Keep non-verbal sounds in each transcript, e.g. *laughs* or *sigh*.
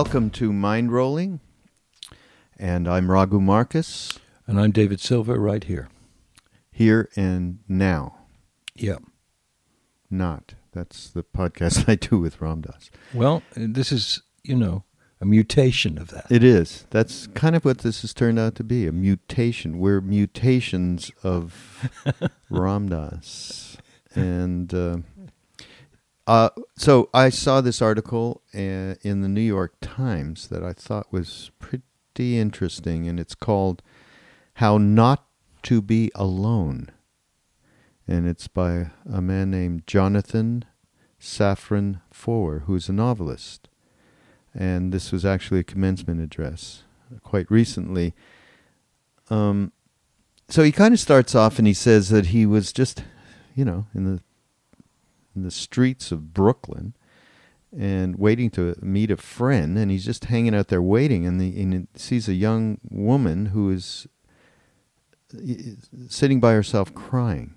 Welcome to Mind Rolling. And I'm Raghu Markus, And I'm David Silver right here. here and now. Yeah. Not. That's the podcast *laughs* I do with Ram Dass. Well, this is, you know, a mutation of that. It is. That's kind of what this has turned out to be a mutation. We're mutations of *laughs* Ram Dass. And uh, uh, so I saw this article uh, in the New York Times that I thought was pretty interesting, and it's called How Not to Be Alone. And it's by a man named Jonathan Safran Foer, who's a novelist and this was actually a commencement address quite recently. Um, so he kind of starts off and he says that he was just, you know, in the in the streets of Brooklyn and waiting to meet a friend, and he's just hanging out there waiting, and, the, and he sees a young woman who is sitting by herself crying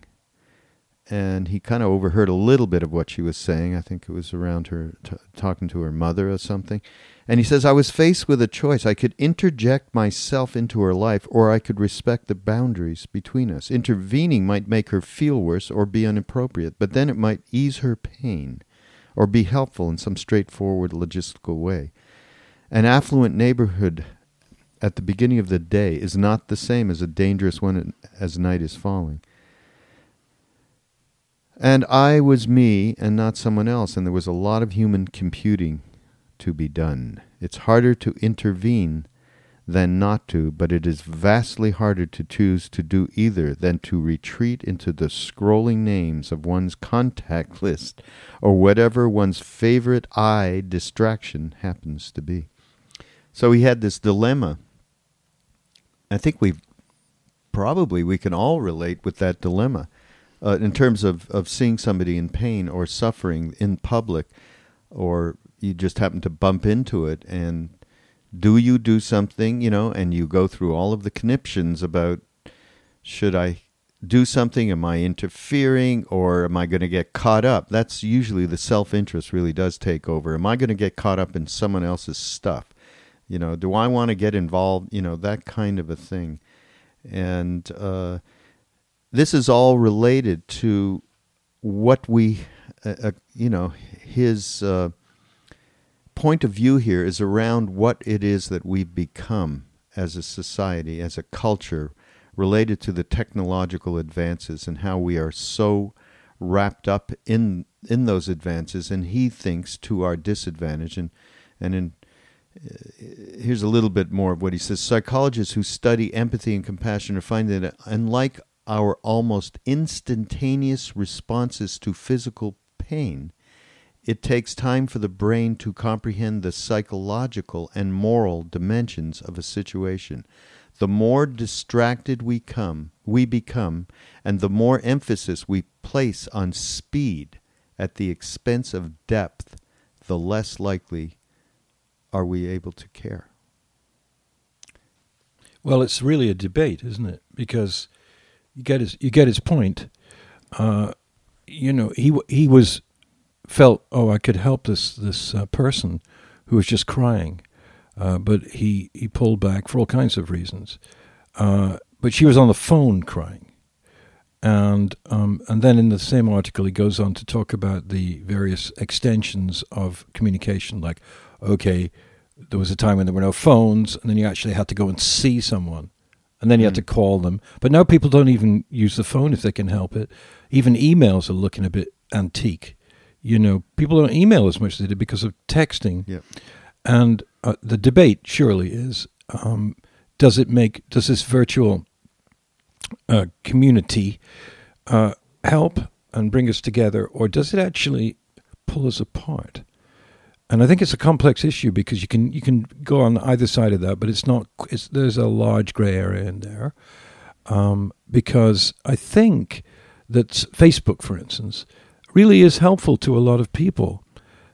and he kind of overheard a little bit of what she was saying. I think it was around her t- talking to her mother or something. And he says, I was faced with a choice. I could interject myself into her life, or I could respect the boundaries between us. Intervening might make her feel worse or be inappropriate, but then it might ease her pain or be helpful in some straightforward logistical way. An affluent neighborhood at the beginning of the day is not the same as a dangerous one as night is falling. And I was me and not someone else, and there was a lot of human computing to be done. It's harder to intervene than not to, but it is vastly harder to choose to do either than to retreat into the scrolling names of one's contact list or whatever one's favorite eye distraction happens to be. So he had this dilemma. I think we probably we can all relate with that dilemma uh, in terms of, of seeing somebody in pain or suffering in public, or you just happen to bump into it, and do you do something, you know, and you go through all of the conniptions about should I do something? Am I interfering or am I going to get caught up? That's usually the self interest really does take over. Am I going to get caught up in someone else's stuff? You know, do I want to get involved? You know, that kind of a thing. And, uh, this is all related to what we, uh, uh, you know, his uh, point of view here is around what it is that we've become as a society, as a culture, related to the technological advances and how we are so wrapped up in in those advances, and he thinks to our disadvantage. And and in uh, here's a little bit more of what he says. Psychologists who study empathy and compassion are finding that unlike our almost instantaneous responses to physical pain, it takes time for the brain to comprehend the psychological and moral dimensions of a situation. The more distracted we come, we become, and the more emphasis we place on speed at the expense of depth, the less likely are we able to care. Well, it's really a debate, isn't it? Because you get his you get his point. Uh, you know, he he was felt oh I could help this this uh, person who was just crying, uh, but he he pulled back for all kinds of reasons. Uh, but she was on the phone crying, and um, and then in the same article he goes on to talk about the various extensions of communication, like okay. There was a time when there were no phones, and then you actually had to go and see someone and then you had to hmm. call them. But now people don't even use the phone if they can help it. Even emails are looking a bit antique. You know, people don't email as much as they did because of texting. Yep. And uh, the debate surely is: um, Does it make does this virtual uh, community uh, help and bring us together, or does it actually pull us apart? and I think it's a complex issue because you can you can go on either side of that, but it's not. It's, there's a large grey area in there um, because I think that Facebook, for instance, really is helpful to a lot of people.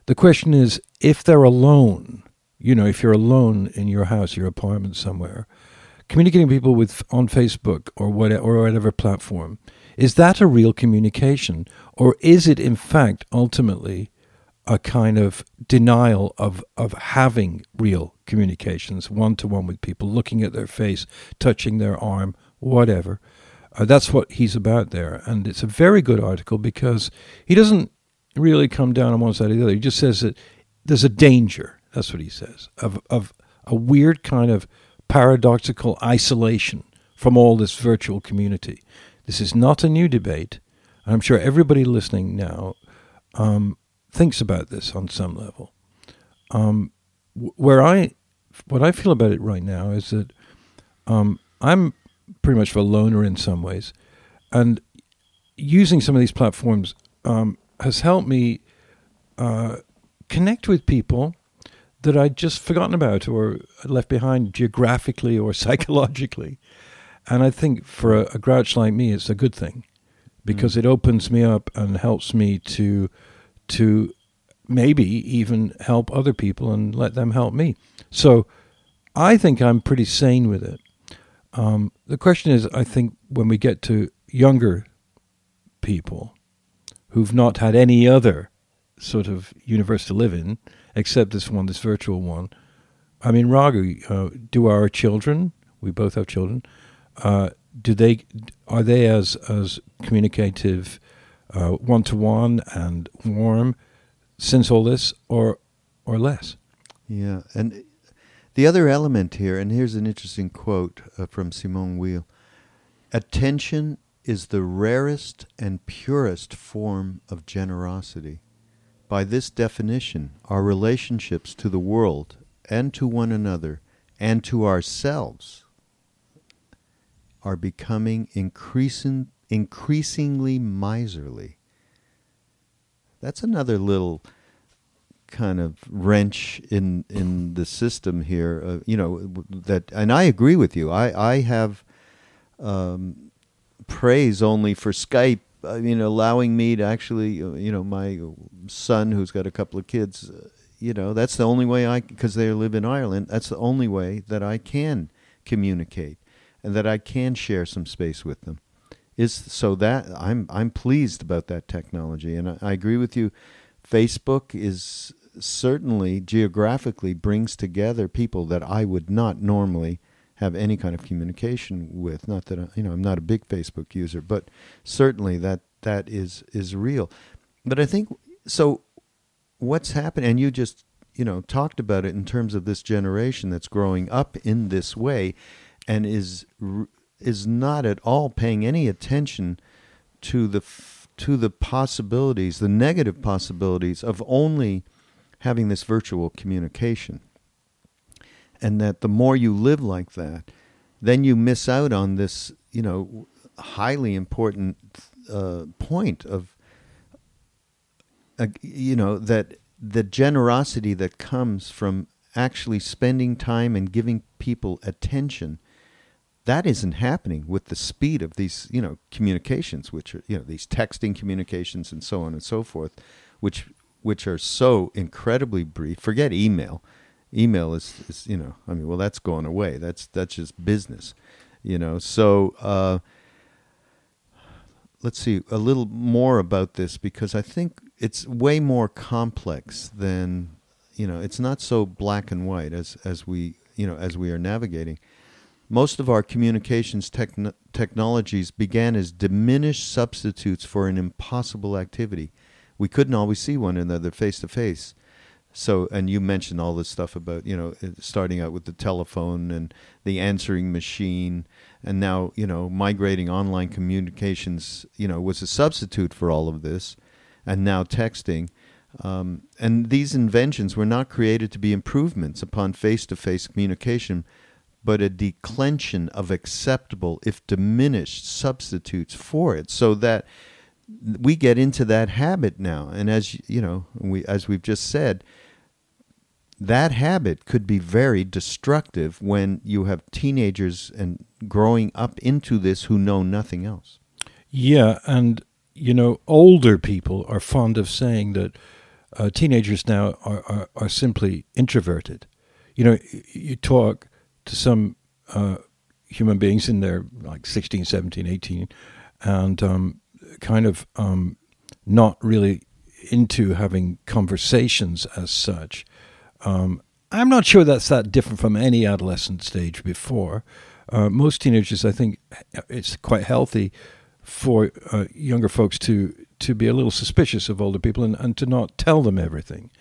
The question is if they're alone. You know, if you're alone in your house, your apartment somewhere, communicating people with on Facebook or whatever, or whatever platform, is that a real communication, or is it in fact ultimately a kind of denial of, of having real communications one to one with people, looking at their face, touching their arm, whatever. Uh, that's what he's about there. And it's a very good article because he doesn't really come down on one side or the other. He just says that there's a danger, that's what he says, of, of a weird kind of paradoxical isolation from all this virtual community. This is not a new debate. And I'm sure everybody listening now um, thinks about this on some level. Um, where I, what I feel about it right now is that um, I'm pretty much a loner in some ways, and using some of these platforms um, has helped me uh, connect with people that I'd just forgotten about or left behind geographically or *laughs* psychologically. And I think for a, a grouch like me, it's a good thing because mm. it opens me up and helps me to to maybe even help other people and let them help me. So I think I'm pretty sane with it. Um, the question is, I think when we get to younger people who've not had any other sort of universe to live in, except this one, this virtual one. I mean, Raghu, uh, do our children? We both have children. Uh, do they are they as as communicative, one to one and warm since all this, or or less? Yeah, and the other element here, and here's an interesting quote uh, from Simone Weil: "Attention is the rarest and purest form of generosity. By this definition, our relationships to the world and to one another and to ourselves are becoming increasing, increasingly miserly. That's another little kind of wrench in in the system here. Uh, you know that, and I agree with you. I I have um, praise only for Skype. I mean, allowing me to actually, uh, you know, my son who's got a couple of kids, uh, you know, that's the only way I, because they live in Ireland, that's the only way that I can communicate and that I can share some space with them. Is so that I'm I'm pleased about that technology, and I, I agree with you. Facebook is certainly geographically brings together people that I would not normally have any kind of communication with. Not that I, you know I'm not a big Facebook user, but certainly that that is is real. But I think so. What's happening? And you just you know talked about it in terms of this generation that's growing up in this way, and is is not at all paying any attention to the to the possibilities, the negative possibilities of only having this virtual communication. And that the more you live like that, then you miss out on this, you know, highly important uh, point of, uh, you know, that the generosity that comes from actually spending time and giving people attention that isn't happening with the speed of these you know communications which are you know these texting communications and so on and so forth which which are so incredibly brief. Forget email. Email is, is you know i mean well that's going away. That's that's just business you know? So uh, let's see a little more about this because i think it's way more complex than you know it's not so black and white as as we you know as we are navigating most of our communications techn- technologies began as diminished substitutes for an impossible activity. We couldn't always see one another face to face. So and you mentioned all this stuff about you know starting out with the telephone and the answering machine and now you know migrating online communications you know was a substitute for all of this and now texting. Um, and these inventions were not created to be improvements upon face-to-face communication but a declension of acceptable if diminished substitutes for it so that we get into that habit now and as you know we as we've just said that habit could be very destructive when you have teenagers and growing up into this who know nothing else. Yeah, and you know, older people are fond of saying that uh, teenagers now are, are, are, simply introverted. You know, you talk to some uh, human beings in their like 16, 17, 18, and um, kind of um, not really into having conversations as such. Um, I'm not sure that's that different from any adolescent stage before. Uh, most teenagers, I think, it's quite healthy for uh, younger folks to to be a little suspicious of older people and, and to not tell them everything.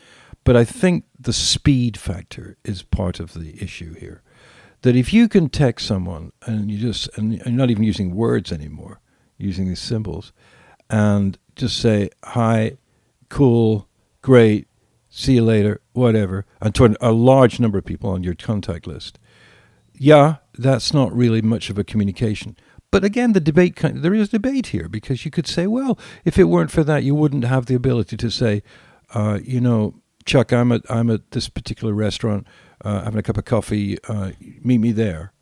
But I think the speed factor is part of the issue here. That if you can text someone and you just and you're not even using words anymore, using these symbols, and just say hi, cool, great, see you later, whatever, and to a large number of people on your contact list. Yeah, that's not really much of a communication. But again, the debate there is debate here because you could say, well, if it weren't for that, you wouldn't have the ability to say, uh, you know, Chuck, I'm at I'm at this particular restaurant uh, having a cup of coffee. Uh, meet me there.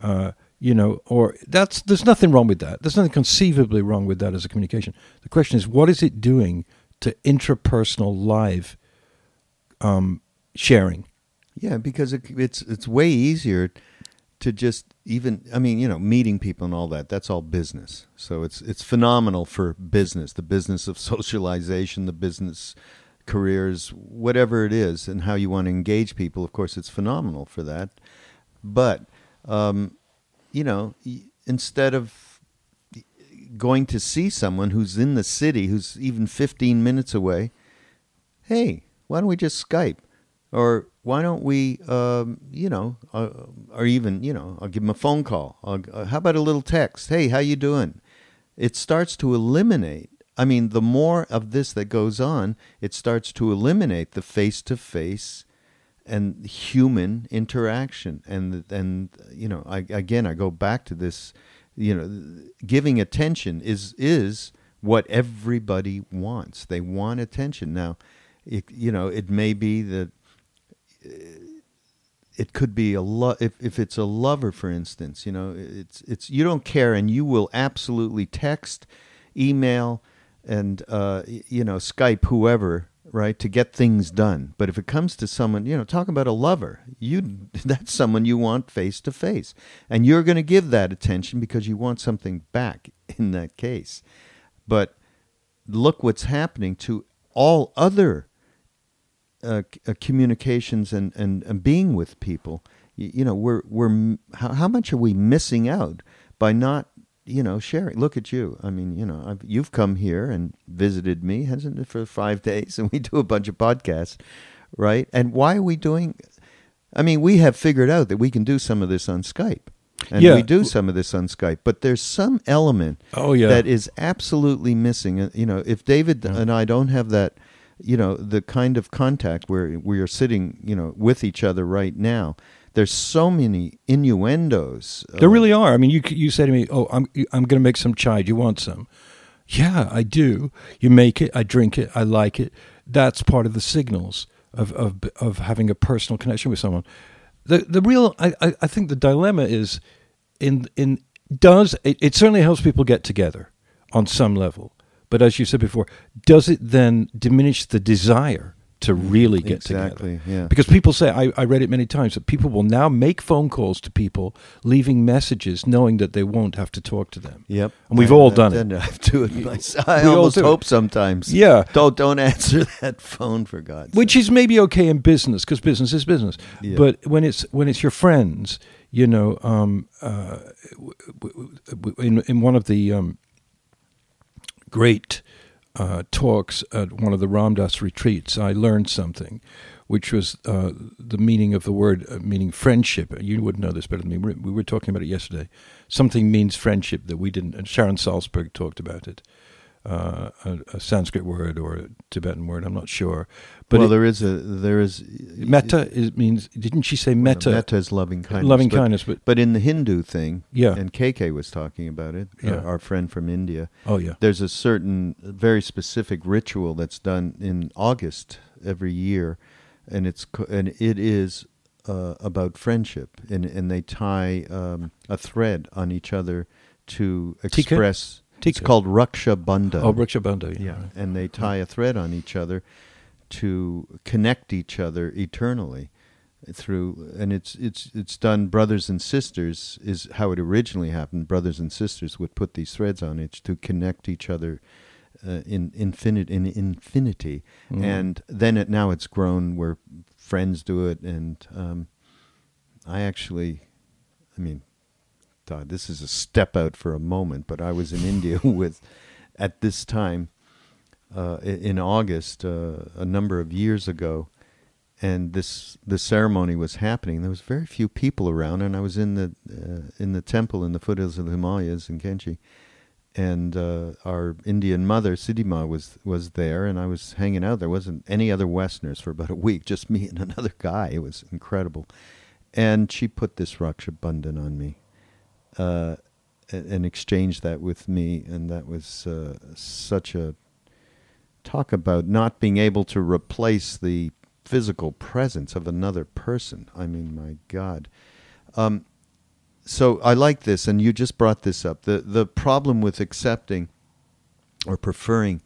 Uh, you know, or that's there's nothing wrong with that. There's nothing conceivably wrong with that as a communication. The question is, what is it doing to intrapersonal live um, sharing? Yeah, because it, it's it's way easier to just even I mean, you know, meeting people and all that, that's all business. So it's it's phenomenal for business, the business of *laughs* socialization, the business careers, whatever it is, and how you want to engage people. Of course, it's phenomenal for that. But um, you know, instead of going to see someone who's in the city, who's even 15 minutes away, hey, why don't we just Skype? Or why don't we, um, you know, uh, or even, you know, I'll give them a phone call. Uh, how about a little text? Hey, how you doing? It starts to eliminate. I mean, the more of this that goes on, it starts to eliminate the face-to-face and human interaction. And and you know, I, again, I go back to this. You know, giving attention is is what everybody wants. They want attention. Now, it, you know, it may be that uh, it could be a lo- if if it's a lover for instance you know it's it's you don't care and you will absolutely text email and uh, you know skype whoever right to get things done. But if it comes to someone you know talk about a lover. You *laughs* that's someone you want face to face. And you're going to give that attention because you want something back *laughs* in that case. But look what's happening to all other uh, uh, communications and, and, and being with people, you, you know, we're we're how, how much are we missing out by not you know sharing? Look at you. I mean, you know, I've, you've come here and visited me, hasn't it, for five *laughs* days, and we do a bunch of podcasts, right? And why are we doing? I mean, we have figured out that we can do some of this on Skype. And Yeah. we do some of this on Skype, but there's some element Oh yeah, that is absolutely missing. Uh, You know, if David Yeah. and I don't have that, you know, the kind of contact where we are sitting, you know, with each other right now, there's so many innuendos. There really are. I mean, you you say to me, "Oh, I'm I'm going to make some chai. Do you want some?" Yeah, I do. You make it. I drink it. I like it. That's part of the signals of of of having a personal connection with someone. The the real I I, I think the dilemma is in in does it, it certainly helps people get together on some level, but as you said before, does it then diminish the desire to really get together? exactly, yeah. Because people say, I, I read it many times, that people will now make phone calls to people, leaving messages, knowing that they won't have to talk to them. Yep, And we've I- all I- done it. I have to do it myself. I We almost do it. hope sometimes. Yeah. Don't don't *laughs* answer that phone for God's Which sake. is maybe okay in business because business is business, Yeah. but when it's when it's your friends, you know, um, uh, in in one of the um, great uh, talks at one of the Ram Dass retreats, I learned something, which was uh, the meaning of the word, uh, meaning friendship. You wouldn't know this better than me. We we were talking about it yesterday. Something means friendship that we didn't. And Sharon Salzberg talked about it. Uh, a, a Sanskrit word or a Tibetan word, I'm not sure. But well, it- there is a there is metta is, means, didn't she say metta? Metta is loving kindness. loving but, kindness, but But in the Hindu thing, Yeah. and KK was talking about it. Yeah. Our, our friend from India. oh yeah, There's a certain very specific ritual that's done in August every year, and it's and it is uh, about friendship, and and they tie um, a thread on each other to express. It's Tika. called Raksha Bandhan. oh Rikshabandha, yeah, and they tie a thread on each other to connect each other eternally through and it's it's it's done brothers and sisters is how it originally happened. Brothers and sisters would put these threads on it to connect each other uh, in infinite in infinity, Mm. and then it now it's grown where friends do it, and um, I actually, I mean, God, this is a step out for a moment, but I was in India *laughs* with at this time uh, in August uh, a number of years ago, and this the ceremony was happening. There was very few people around, and I was in the uh, in the temple in the foothills of the Himalayas in Kainchi, and uh, our Indian mother Siddhi Ma was was there, and I was hanging out. There wasn't any other Westerners for about a week, *laughs* just me and another guy. It was incredible, and she put this Raksha Bandhan on me. Uh, a- and exchanged that with me, and that was uh, such a talk about not being able to replace the physical presence of another person. I mean, my God. Um, so I like this, and you just brought this up. the The problem with accepting or preferring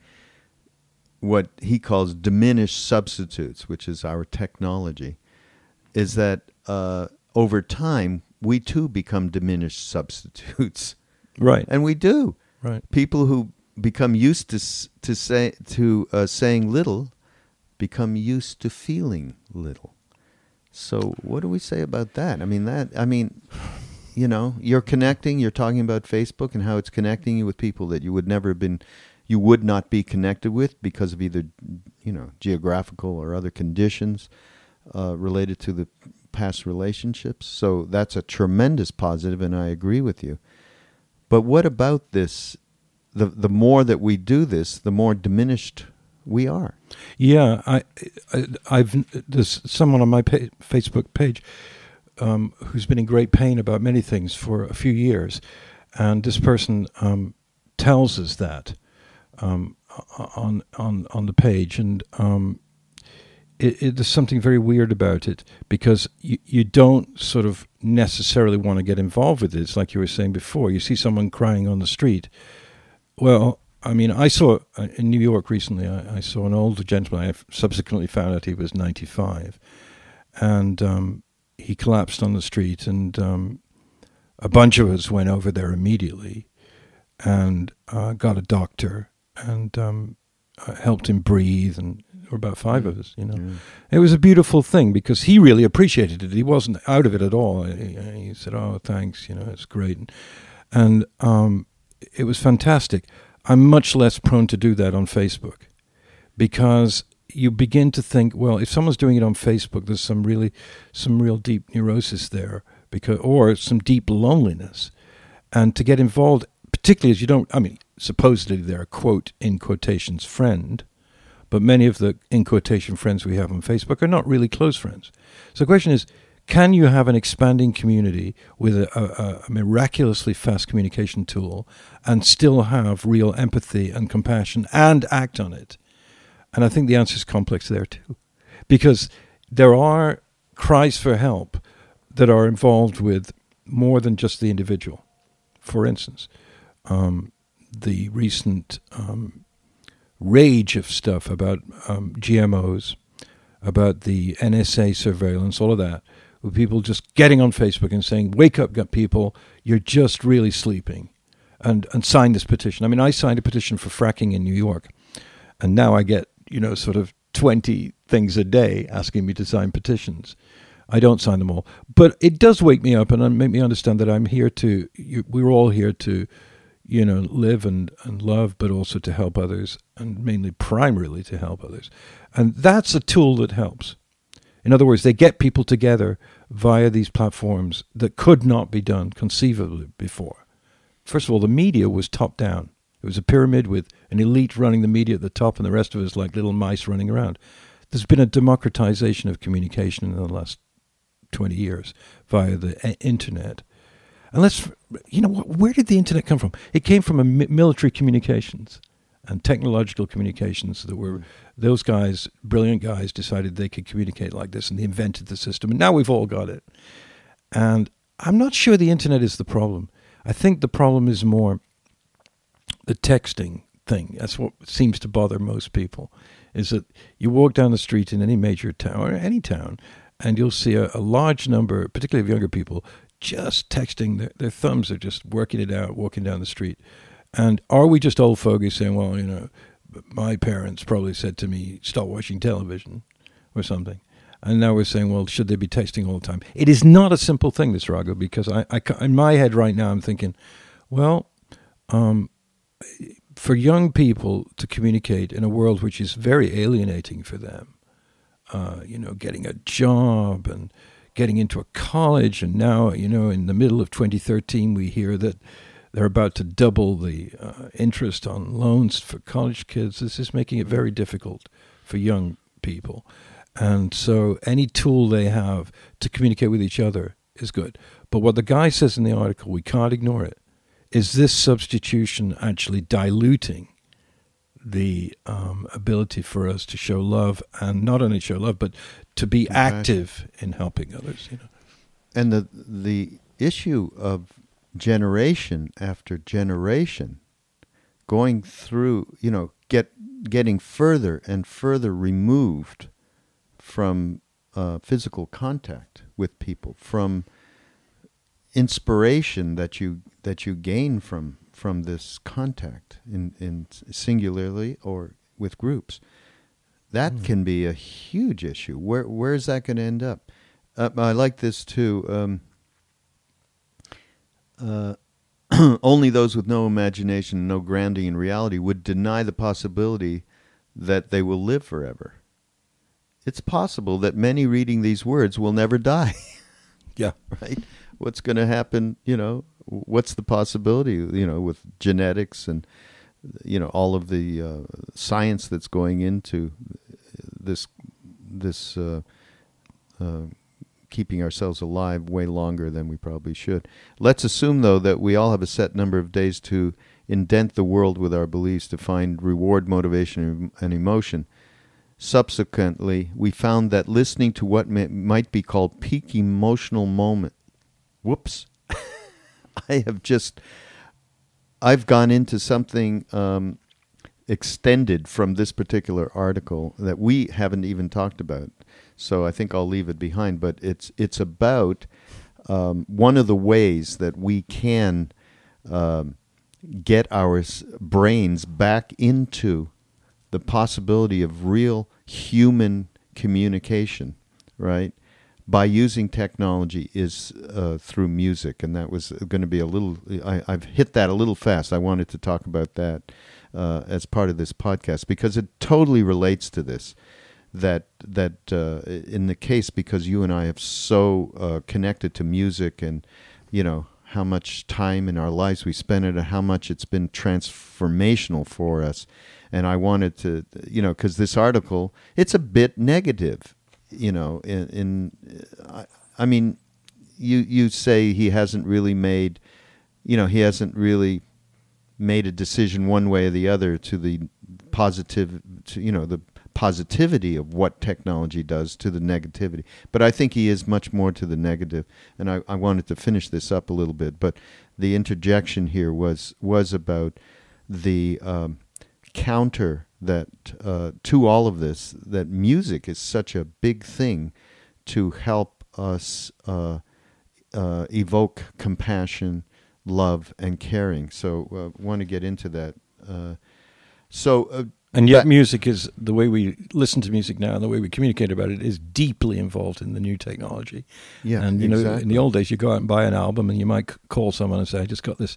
what he calls diminished substitutes, which is our technology, is that uh, over time we too become diminished *laughs* substitutes, Right. and we do Right. people who become used to to say to uh, saying little become used to feeling little. So what do we say about that? I mean that I mean you know, you're connecting, you're talking about Facebook and how it's connecting you with people that you would never have been you would not be connected with because of either you know, geographical or other conditions uh, related to the past relationships. So that's a tremendous positive and I agree with you. But what about this? The the more that we do this, the more diminished we are. Yeah, I, I I've there's someone on my pa- Facebook page um, who's been in great pain about many things for a few years, and this person um, tells us that um, on on on the page, and um, it, it, there's something very weird about it because you, you don't sort of necessarily want to get involved with it. It's like you were saying before. You see someone crying on the street. Well, I mean, I saw uh, in New York recently. I, I saw an older gentleman. I subsequently found out he was 95, and um, he collapsed on the street. And um, a bunch of us went over there immediately and uh, got a doctor and um, uh, helped him breathe. And there were about five of us, you know. It was a beautiful thing because he really appreciated it. He wasn't out of it at all. He, he said, "Oh, thanks, you know, it's great," and, and um, it was fantastic. I'm much less prone to do that on Facebook because you begin to think, well, if someone's doing it on Facebook, there's some really, some real deep neurosis there, because or some deep loneliness, and to get involved, particularly as you don't, I mean, supposedly they're a quote in quotations friend, but many of the in quotation friends we have on Facebook are not really close friends. So the question is, can you have an expanding community with a, a, a miraculously fast communication tool and still have real empathy and compassion and act on it? And I think the answer is complex there too, because there are cries for help that are involved with more than just the individual. For instance, um, the recent um, rage of stuff about um, GMOs, about the NSA surveillance, all of that, with people just getting on Facebook and saying, "Wake up, people! You're just really sleeping," and and sign this petition. I mean, I signed a petition for fracking in New York, and now I get you know sort of twenty things a day asking me to sign petitions. I don't sign them all, but it does wake me up and make me understand that I'm here to. You, we're all here to, you know, live and and love, but also to help others, and mainly primarily to help others, and that's a tool that helps. In other words, they get people together via these platforms that could not be done conceivably before. First of all, the media was top down. It was a pyramid with an elite running the media at the top and the rest of us like little mice running around. There's been a democratization of communication in the last 20 years via the uh, internet. And let's, you know, where did the internet come from? It came from a military communications and technological communications that were those guys, brilliant guys, decided they could communicate like this and they invented the system. And now we've all got it. And I'm not sure the internet is the problem. I think the problem is more the texting thing. That's what seems to bother most people. Is that you walk down the street in any major town or any town, and you'll see a, a large number, particularly of younger people, just texting. Their, their thumbs are just working it out, walking down the street. And are we just old fogies saying, well, you know, my parents probably said to me, "Stop watching television," or something. And now we're saying, well, should they be texting all the time? It is not a simple thing, this Raghu, because I, I in my head right now, I'm thinking, well, um, for young people to communicate in a world which is very alienating for them, uh, you know, getting a job and getting into a college, and now, you know, in the middle of 2013, we hear that they're about to double the uh, interest on loans for college kids. This is making it very difficult for young people. And so any tool they have to communicate with each other is good. But what the guy says in the article, we can't ignore it, is this substitution actually diluting the um, ability for us to show love and not only show love, but to be active in helping others. You know? And the the issue of generation after generation going through, you know, get getting further and further removed from uh, physical contact with people, from inspiration that you that you gain from from this contact in, in singularly or with groups. That mm. can be a huge issue. Where where is that going to end up? Uh, I like this too. Um, uh, *clears throat* only those with no imagination, no grounding in reality, would deny the possibility that they will live forever it's possible that many reading these words will never die. *laughs* yeah. Right? What's going to happen, you know, what's the possibility, you know, with genetics and, you know, all of the uh, science that's going into this, this, uh, uh, keeping ourselves alive way longer than we probably should. Let's assume, though, that we all have a set number of days to indent the world with our beliefs to find reward, motivation, and emotion. Subsequently, we found that listening to what may, might be called peak emotional moment. Whoops. *laughs* I have just, I've gone into something um, extended from this particular article that we haven't even talked about. So I think I'll leave it behind. But it's it's about um, one of the ways that we can um, get our brains back into the possibility of real human communication, right? By using technology is uh, through music, and that was going to be a little. I, have hit that a little fast. I wanted to talk about that uh, as part of this podcast because it totally relates to this. That that uh, in the case because you and I have so uh, connected to music and you know how much time in our lives we spend it and how much it's been transformational for us and I wanted to, you know, because this article it's a bit negative, you know. In, in I, I, mean, you you say he hasn't really made, you know, he hasn't really made a decision one way or the other to the positive, to you know, the positivity of what technology does to the negativity. But I think he is much more to the negative. and I, I wanted to finish this up a little bit. But the interjection here was was about the um, counter that uh, to all of this that music is such a big thing to help us uh, uh, evoke compassion, love, and caring. So, uh, want to get into that. Uh, so, uh, and yet, music is the way we listen to music now, and the way we communicate about it is deeply involved in the new technology. Yeah, and you exactly. know, in the old days, you go out and buy an album, and you might call someone and say, "I just got this."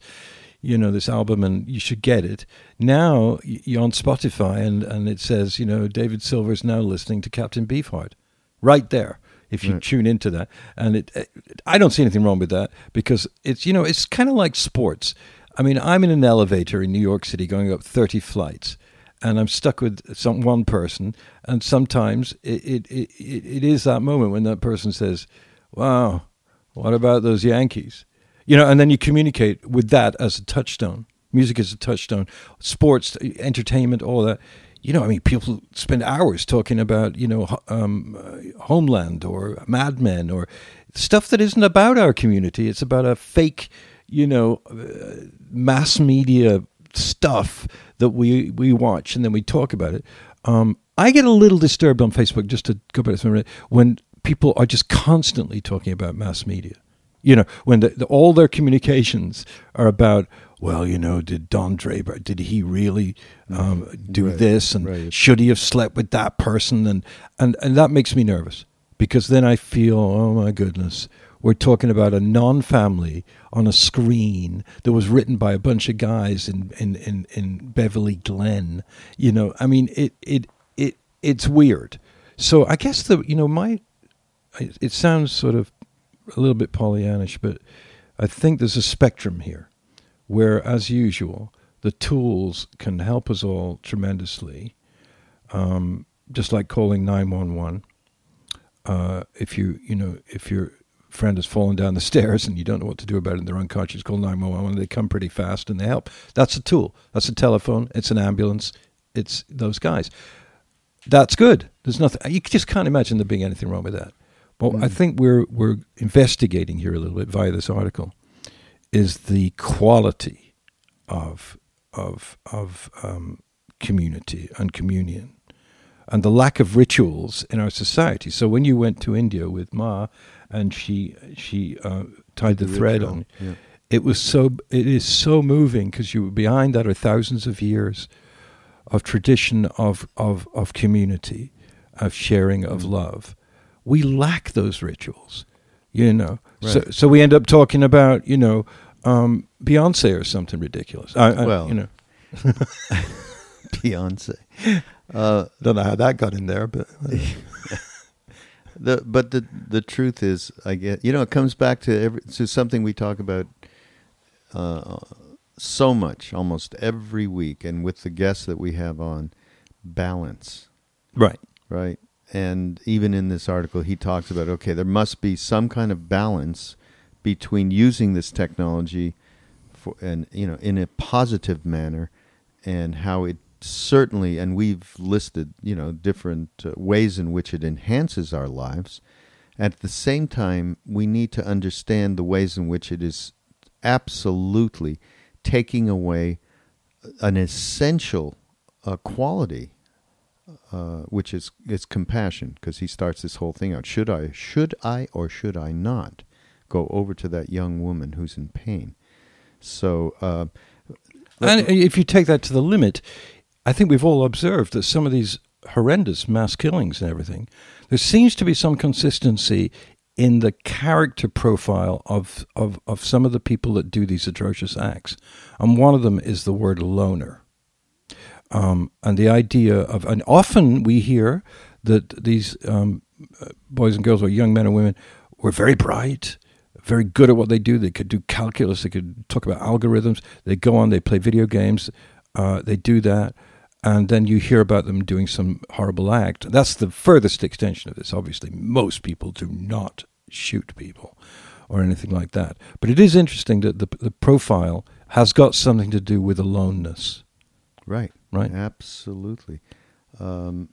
you know this album and you should get it now you're on spotify and, and it says you know david silver is now listening to captain beefheart right there if you right. tune into that and it, it, i don't see anything wrong with that because it's you know it's kind of like sports i mean i'm in an elevator in new york city going up 30 flights and i'm stuck with some one person and sometimes it, it, it, it is that moment when that person says wow what about those yankees you know, and then you communicate with that as a touchstone. Music is a touchstone. Sports, entertainment, all that. You know, I mean, people spend hours talking about, you know, um, uh, Homeland or Mad Men or stuff that isn't about our community. It's about a fake, you know, uh, mass media stuff that we we watch and then we talk about it. Um, I get a little disturbed on Facebook just to go back to when people are just constantly talking about mass media You know, when the, the, all their communications are about, well, you know, did Don Draper, did he really um, do Right, this? And right. should he have slept with that person? And, and, and that makes me nervous because then I feel, oh my goodness, we're talking about a non family on a screen that was written by a bunch of guys in, in, in, in Beverly Glen. You know, I mean, it, it, it, it's weird. So I guess the, you know, my, it sounds sort of a little bit Pollyannish, but I think there's a spectrum here where, as usual, the tools can help us all tremendously, um, just like calling 911. Uh, if you, you know, if your friend has fallen down the *laughs* stairs and you don't know what to do about it and they're unconscious, call 911 they come pretty fast and they help. That's a tool. That's a telephone. It's an ambulance. It's those guys. That's good. There's nothing. You just can't imagine there being anything wrong with that. What I think we're we're investigating here a little bit via this article is the quality of of of um, community and communion, and the lack of rituals in our society. So when you went to India with Ma, and she she uh, tied the, The thread on, yeah. it was so it is so moving because you behind that are thousands of years of tradition of of of community, of sharing of Mm. love. We lack those rituals, you know. So Right. so we end up talking about you know um, Beyonce or something ridiculous. I, I, Well, you know, *laughs* Beyonce. Uh, don't know how that got in there, but uh, *laughs* the but the the truth is, I get you know, it comes back to every to something we talk about uh, so much, almost every week, and with the guests that we have on, balance, right. right? And even in this article, he talks about okay, there must be some kind of balance between using this technology for and you know in a positive manner, and how it certainly and we've listed you know different uh, ways in which it enhances our lives. At the same time, we need to understand the ways in which it is absolutely taking away an essential uh, quality uh, which is is compassion, because he starts this whole thing out. Should I, should I, or should I not go over to that young woman who's in pain? So, uh, And if you take that to the limit, I think we've all observed that some of these horrendous mass killings and everything, there seems to be some consistency in the character profile of, of, of some of the people that do these atrocious acts. And one of them is the word loner. Um, and the idea of, and often we hear that these um, uh, boys and girls, or young men and women, were very bright, very good at what they do. They could do calculus, they could talk about algorithms. They go on, they play video games, uh, they do that. And then you hear about them doing some horrible act. That's the furthest extension of this. Obviously, most people do not shoot people or anything like that. But it is interesting that the, the profile has got something to do with aloneness. right, Right. absolutely. Um,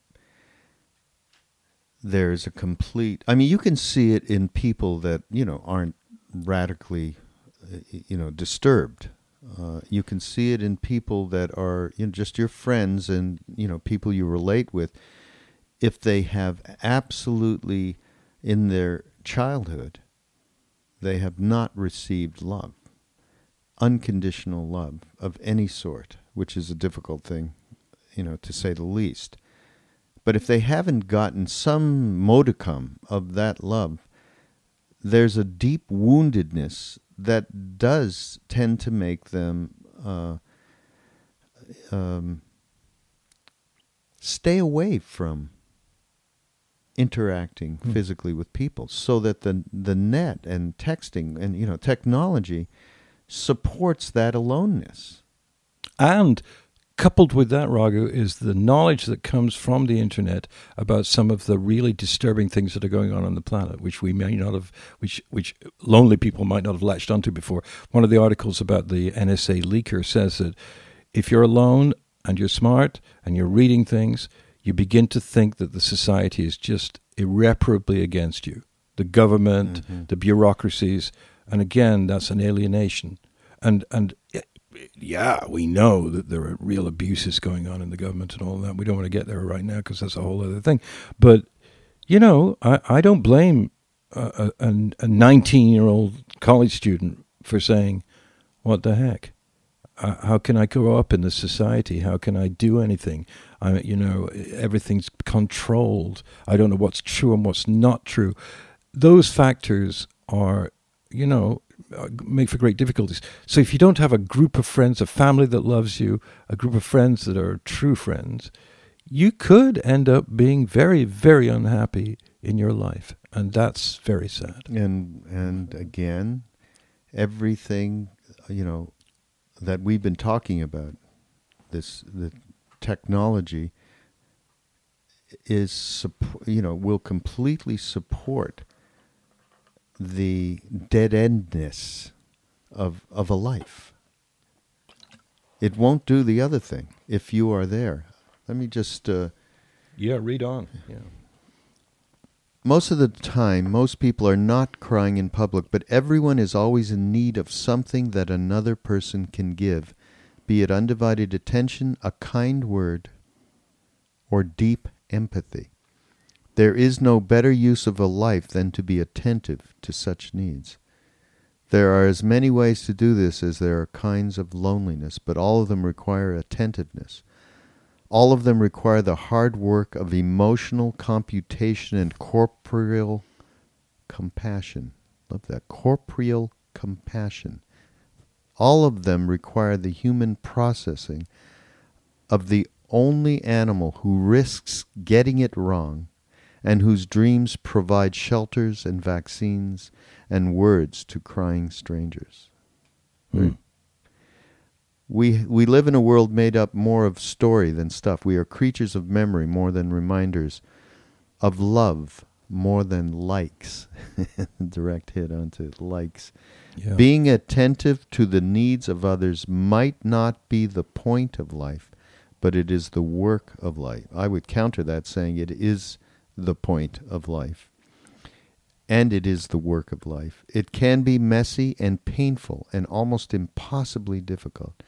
there's a complete. I mean, you can see it in people that you know aren't radically, uh, you know, disturbed. Uh, you can see it in people that are you know, just your friends and you know people you relate with. If they have absolutely in their childhood, they have not received love, unconditional love of any sort, which is a difficult thing, you know, to say the least. But if they haven't gotten some modicum of that love, there's a deep woundedness that does tend to make them uh, um, stay away from interacting Hmm. physically with people so that the the net and texting and you know technology supports that aloneness And coupled with that, Raghu, is the knowledge that comes from the internet about some of the really disturbing things that are going on on the planet, which we may not have, which which lonely people might not have latched onto before. One of the articles about the NSA leaker says that if you're alone and you're smart and you're reading things, you begin to think that the society is just irreparably against you. The government, Mhm. the bureaucracies, and again, that's an alienation. And and yeah, we know that there are real abuses going on in the government and all that. We don't want to get there right now because that's a whole other thing. But you know, I, I don't blame a, a 19 year old college student for saying, What the heck? Uh, how can I grow up in this society? How can I do anything? I, you know, everything's controlled. I don't know what's true and what's not true. Those factors are, you know, Uh, make for great difficulties. So if you don't have a group of friends, a family that loves you, a group of friends that are true friends, you could end up being very, very unhappy in your life, and that's very sad. And and again, everything you know that we've been talking about, this the technology is you know will completely support the dead endness of of a life. It won't do the other thing if you are there. Let me just. Uh, yeah, read on. Yeah. Most of the time, most people are not crying in public, but everyone is always in need of something that another person can give, be it undivided attention, a kind word, or deep empathy. There is no better use of a life than to be attentive to such needs. There are as many ways to do this as there are kinds of loneliness, but all of them require attentiveness. All of them require the hard work of emotional computation and corporeal compassion. Love that. Corporeal compassion. All of them require the human processing of the only animal who risks getting it wrong and whose dreams provide shelters and vaccines and words to crying strangers. Mm. We, we live in a world made up more of story than stuff. We are creatures of memory more than reminders, of love more than likes. *laughs* Direct hit onto likes. Yeah. Being attentive to the needs of others might not be the point of life, but it is the work of life. I would counter that saying it is the point of life. And it is the work of life. It can be messy and painful and almost impossibly difficult.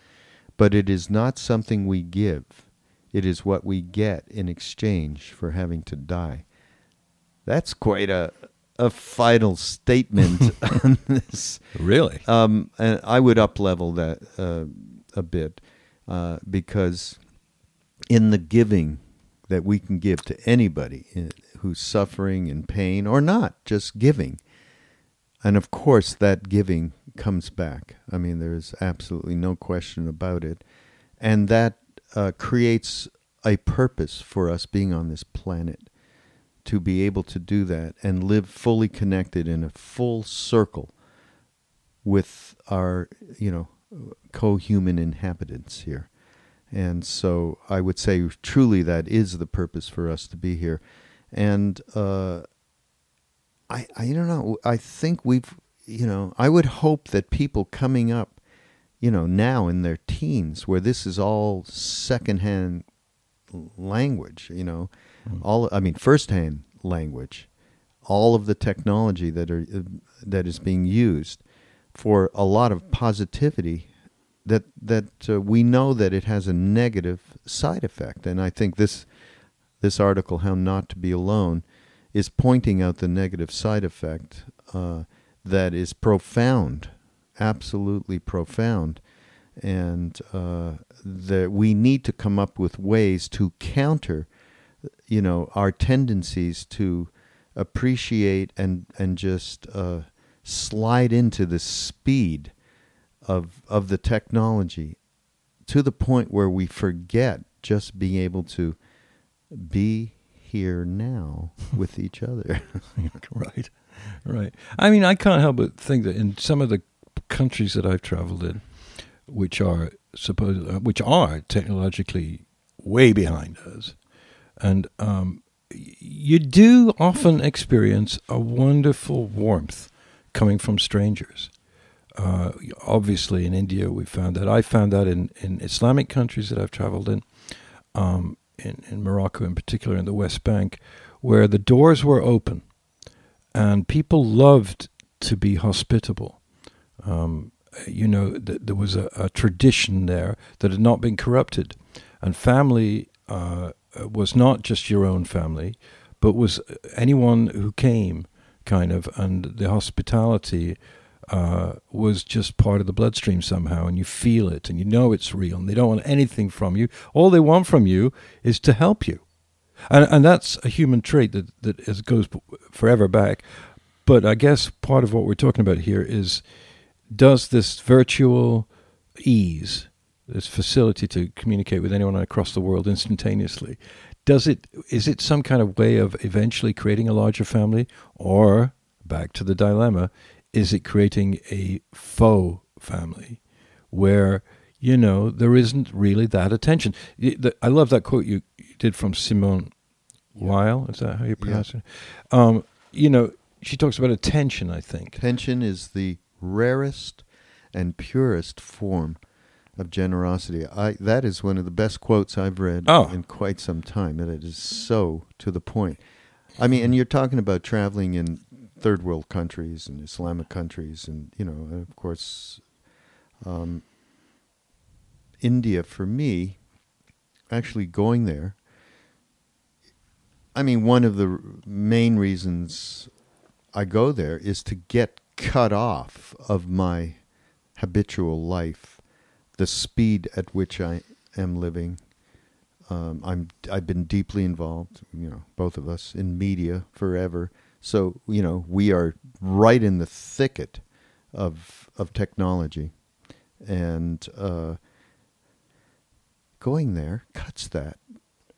But it is not something we give, it is what we get in exchange for having to die. That's quite a a final statement *laughs* on this. Really? Um, and I would up level that uh, a bit uh, because in the giving that we can give to anybody uh, who's suffering in pain or not, just giving. And of course, that giving comes back. I mean, there's absolutely no question about it. And that uh, creates a purpose for us being on this planet to be able to do that and live fully connected in a full circle with our, you know, co human inhabitants here. And so I would say truly that is the purpose for us to be here. And uh, I, I don't know. I think we've you know, I would hope that people coming up, you know, now in their teens, where this is all secondhand language, you know, mm. all I mean, firsthand language, all of the technology that are uh, that is being used for a lot of positivity that that uh, we know that it has a negative side effect. And i think this this article how not to be alone is pointing out the negative side effect uh, that is profound, absolutely profound, and uh, that we need to come up with ways to counter, you know, our tendencies to appreciate and and just uh, slide into the speed of of the technology to the point where we forget just being able to be here now *laughs* with each other. *laughs* right right. I mean, I can't help but think that in some of the countries that I've traveled in, which are supposed, uh, which are technologically way behind us, and um, you do often experience a wonderful warmth coming from strangers. Uh, obviously, in India, we found that. I found that in, in Islamic countries that I've traveled in, um, in, in Morocco in particular, in the West Bank, where the doors were open and people loved to be hospitable. Um, you know, th- there was a, a, tradition there that had not been corrupted, and family uh, was not just your own family, but was anyone who came kind of, and the hospitality uh, was just part of the bloodstream somehow, and you feel it, and you know it's real, and they don't want anything from you. All they want from you is to help you, and and that's a human trait that that is, goes forever back. But I guess part of what we're talking about here is does this virtual ease, this facility to communicate with anyone across the world instantaneously, does it is it some kind of way of eventually creating a larger family, or back to the dilemma, is it creating a faux family where you know there isn't really that attention? I love that quote you did from Simone Weil. Is that how you pronounce yeah. it? Um, you know, she talks about attention. I think attention is the rarest and purest form of generosity. I that is one of the best quotes I've read oh. in quite some time, and it is so to the point. I mean, and you're talking about traveling in third world countries and Islamic countries, and you know, and of course, um, India for me, actually going there. I mean, one of the main reasons I go there is to get cut off of my habitual life, the speed at which I am living. Um, I'm I've been deeply involved, you know, both of us in media forever. So you know we are right in the thicket of of technology, and uh, going there cuts that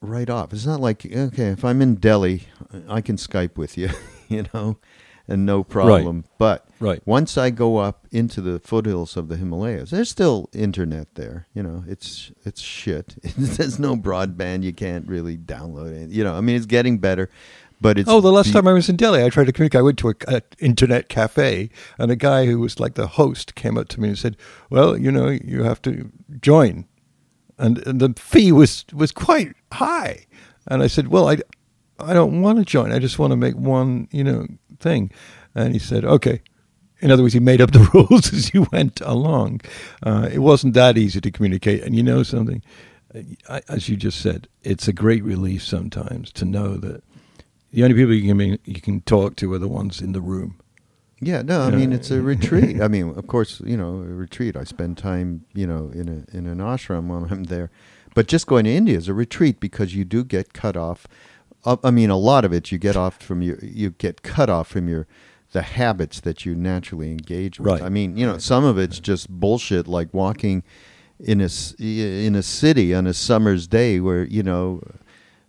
right off. It's not like okay, if I'm in Delhi, I can Skype with you, *laughs* you know, and no problem. Right. But right. once I go up into the foothills of the Himalayas, there's still internet there. You know, it's it's shit. *laughs* there's no broadband. You can't really download it. You know, I mean, it's getting better. But it's oh, the last be- time I was in Delhi, I tried to communicate. I went to an internet cafe, and a guy who was like the host came up to me and said, "Well, you know, you have to join," and, and the fee was was quite high. And I said, "Well, I, I don't want to join. I just want to make one, you know, thing." And he said, "Okay." In other words, he made up the *laughs* rules as he went along. Uh, it wasn't that easy to communicate. And you know something, I, as you just said, it's a great relief sometimes to know that the only people you can be, you can talk to are the ones in the room. Yeah, no, I mean it's a retreat. I mean, of course, you know, a retreat. I spend time, you know, in a in an ashram when I'm there, but just going to India is a retreat because you do get cut off. Uh, I mean, a lot of it you get off from your you get cut off from your the habits that you naturally engage with. Right. I mean, you know, some of it's just bullshit, like walking in a in a city on a summer's day where you know,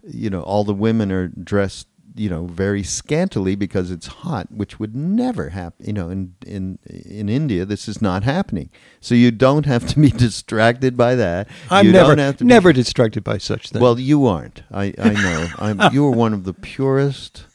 you know, all the women are dressed you know very scantily because it's hot which would never happen you know in in in India this is not happening. So you don't have to be *laughs* distracted by that. I'm you never never be, distracted by such things. Well you aren't. I I know. I'm *laughs* you are one of the purest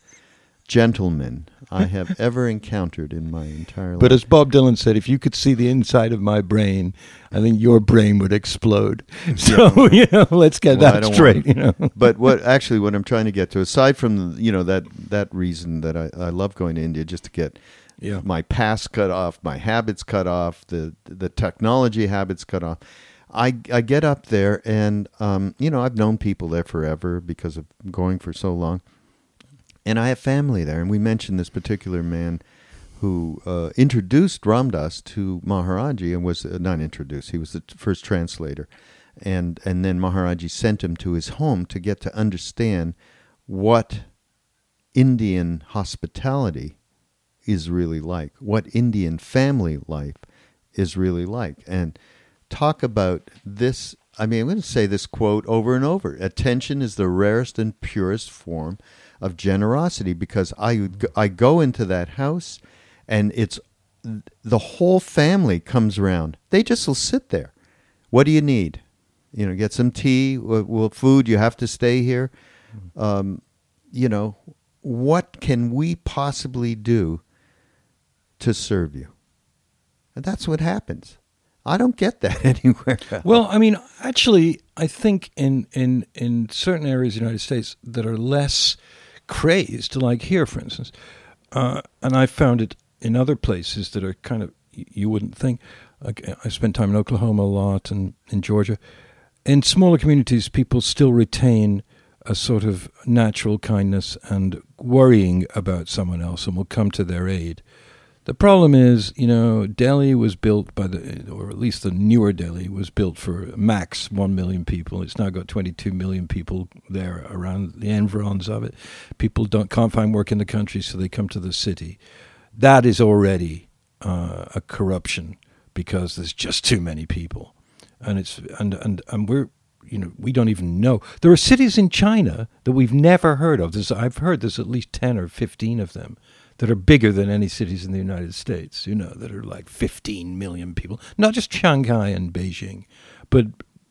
gentlemen I have ever encountered in my entire life. But as Bob Dylan said, if you could see the inside of my brain, I think your brain would explode. *laughs* So *laughs* you know, let's get well, that straight. You know. *laughs* but what actually what I'm trying to get to, aside from you know that that reason that I, I love going to India just to get yeah. my past cut off, my habits cut off, the the technology habits cut off. I, I get up there and um, you know I've known people there forever because of going for so long and I have family there. And we mentioned this particular man who uh, introduced Ram Dass to Maharaji and was uh, not introduced. He was the first translator, and and then Maharaji sent him to his home to get to understand what Indian hospitality is really like, what Indian family life is really like, and talk about this. I mean, I'm going to say this quote over and over. Attention is the rarest and purest form of generosity because I I go into that house and it's the whole family comes around. They just will sit there. What do you need? You know, get some tea, well, food. You have to stay here. Um, you know, what can we possibly do to serve you? And that's what happens. I don't get that *laughs* anywhere. Else. Well, I mean, actually, I think in in in certain areas of the United States that are less crazed, like here, for instance. Uh, and I found it in other places that are kind of you wouldn't think. Like I spent time in Oklahoma a lot and in Georgia. In smaller communities, people still retain a sort of natural kindness and worrying about someone else and will come to their aid. The problem is, you know, Delhi was built by the, or at least the newer Delhi was built for max 1 million people. It's now got 22 million people there around the environs of it. People don't, can't find work in the country, so they come to the city. That is already uh, a corruption because there's just too many people. And it's, and, and, and we're, you know, we don't even know. There are cities in China that we've never heard of. There's, I've heard there's at least 10 or 15 of them that are bigger than any cities in the United States, you know, that are like 15 million people. Not just Shanghai and Beijing, but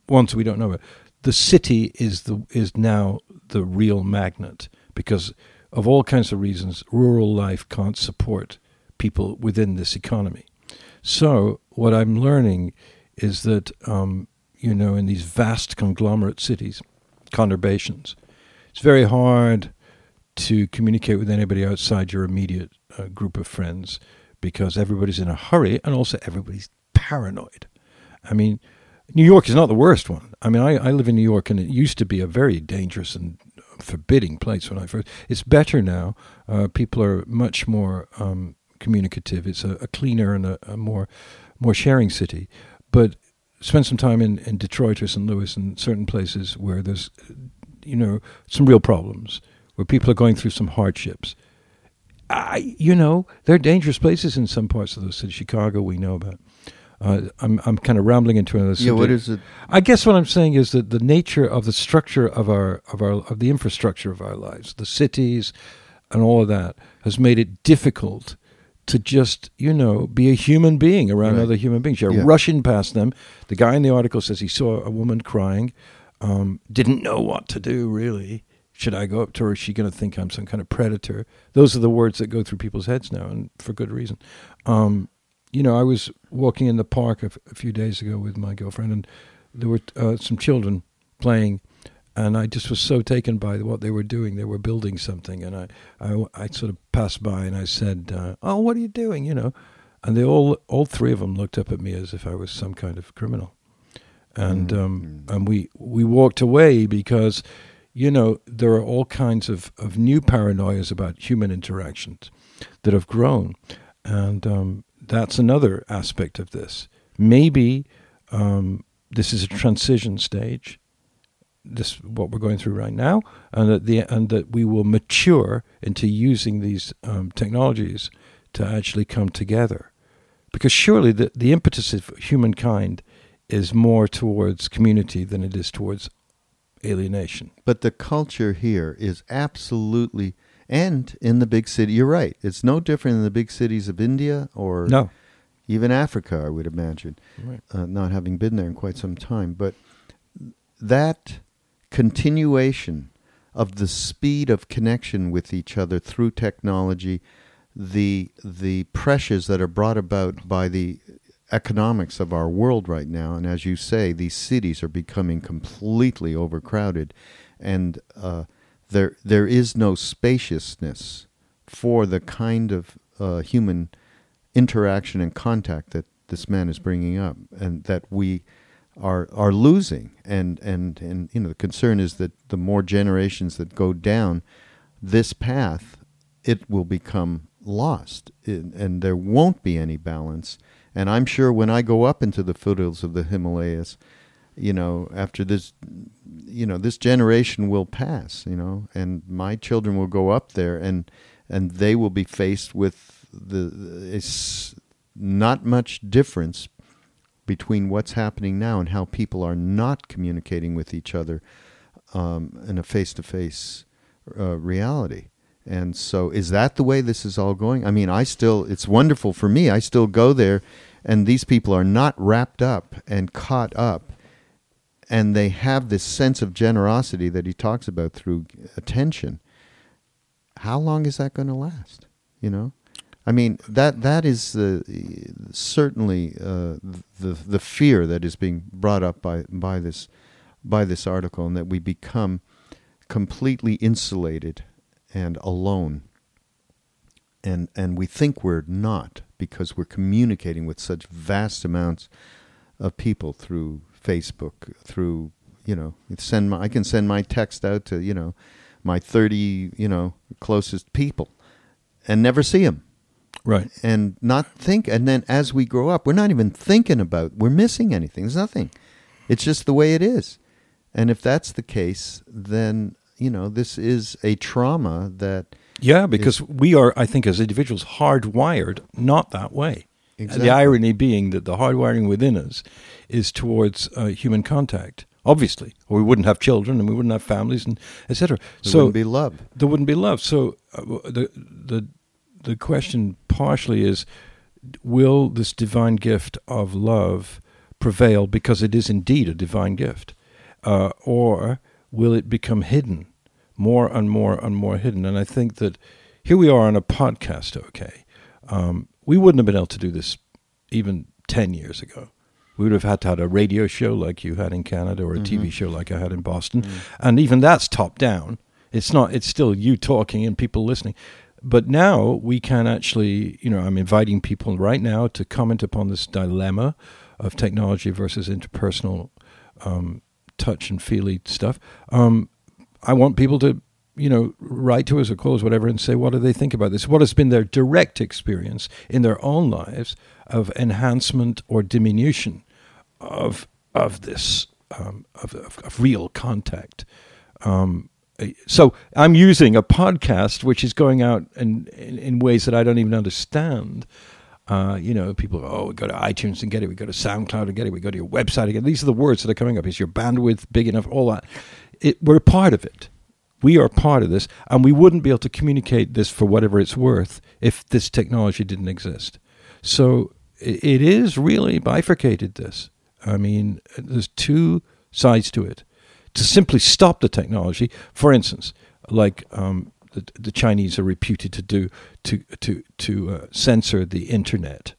ones we don't know about. The city is the is now the real magnet because of all kinds of reasons rural life can't support people within this economy. So what I'm learning is that um, you know in these vast conglomerate cities, conurbations, it's very hard to communicate with anybody outside your immediate uh, group of friends because everybody's in a hurry and also everybody's paranoid. I mean, New York is not the worst one. I mean, I, I live in New York and it used to be a very dangerous and forbidding place when I first. It's better now. Uh, people are much more um, communicative. It's a, a cleaner and a, a, more more sharing city. But spend some time in, in Detroit or St. Louis and certain places where there's, you know, some real problems where people are going through some hardships. I, you know, there are dangerous places in some parts of the city. Chicago, we know about. Uh, I'm I'm kind of rambling into another. Yeah, what is it? I guess what I'm saying is that the nature of the structure of our of our of the infrastructure of our lives, the cities, and all of that, has made it difficult to just you know be a human being around right. other human beings. You're yeah. rushing past them. The guy in the article says he saw a woman crying, um, didn't know what to do really, should I go up to her? Is she going to think I'm some kind of predator? Those are the words that go through people's heads now, and for good reason. Um, you know, I was walking in the park a, f- a few days ago with my girlfriend, and there were uh, some children playing, and I just was so taken by what they were doing. They were building something, and I, I, I sort of passed by and I said, uh, "Oh, what are you doing?" You know, and they all, all three of them looked up at me as if I was some kind of criminal, and mm-hmm. um, and we we walked away because you know, there are all kinds of, of new paranoias about human interactions that have grown. And um, that's another aspect of this. Maybe um, this is a transition stage, this what we're going through right now, and that, the, and that we will mature into using these um, technologies to actually come together. Because surely the, the impetus of humankind is more towards community than it is towards alienation. But the culture here is absolutely, and in the big city, you're right. It's no different in the big cities of India or no. even Africa, I would imagine, right. uh, not having been there in quite some time. But that continuation of the speed of connection with each other through technology, the the pressures that are brought about by the economics of our world right now. And as you say, these cities are becoming completely overcrowded, and uh, there there is no spaciousness for the kind of uh, human interaction and contact that this man is bringing up, and that we are are losing. And and and you know the concern is that the more generations that go down this path, it will become lost, and there won't be any balance and I'm sure when I go up into the foothills of the Himalayas, you know, after this, you know, this generation will pass, you know, and my children will go up there and and they will be faced with the it's not much difference between what's happening now and how people are not communicating with each other um, in a face-to-face uh, reality. And so, is that the way this is all going? I mean, I still, it's wonderful for me. I still go there and these people are not wrapped up and caught up. And they have this sense of generosity that he talks about through attention. How long is that going to last you know? I mean that that is uh, certainly uh, the the fear that is being brought up by by this by this article and that we become completely insulated and alone. And and we think we're not because we're communicating with such vast amounts of people through Facebook, through you know, send my I can send my text out to you know my thirty you know closest people, and never see them Right. and not think. And then as we grow up, we're not even thinking about we're missing anything. There's nothing. It's just the way it is. And if that's the case, then you know this is a trauma that Yeah, because we are, I think, as individuals, hardwired not that way. Exactly. the irony being that the hardwiring within us is towards uh, human contact, obviously, or we wouldn't have children and we wouldn't have families and etc. So there So wouldn't be love. there wouldn't be love. So uh, the the the question partially is, will this divine gift of love prevail because it is indeed a divine gift, uh, or will it become hidden, more and more and more hidden? And I think that here we are on a podcast. Okay, um, we wouldn't have been able to do this even ten years ago. We would have had to have a radio show like you had in Canada, or a TV show like I had in Boston, and even that's top down. It's not. It's still you talking and people listening. But now we can actually, you know, I'm inviting people right now to comment upon this dilemma of technology versus interpersonal um, touch and feely stuff. Um, I want people to, you know, write to us or call us, whatever, and say what do they think about this? What has been their direct experience in their own lives of enhancement or diminution of of this um, of, of, of real contact. Um, so I'm using a podcast which is going out in, in, in ways that I don't even understand. Uh, you know, people go, oh, we go to iTunes and get it. We go to SoundCloud and get it. We go to your website it. These are the words that are coming up. Is your bandwidth big enough? All that. It, we're part of it. We are part of this, and we wouldn't be able to communicate this for whatever it's worth if this technology didn't exist. So it, it is really bifurcated. This, I mean, there's two sides to it. To simply stop the technology, for instance, like um, the, the Chinese are reputed to do, to to to uh, censor the internet.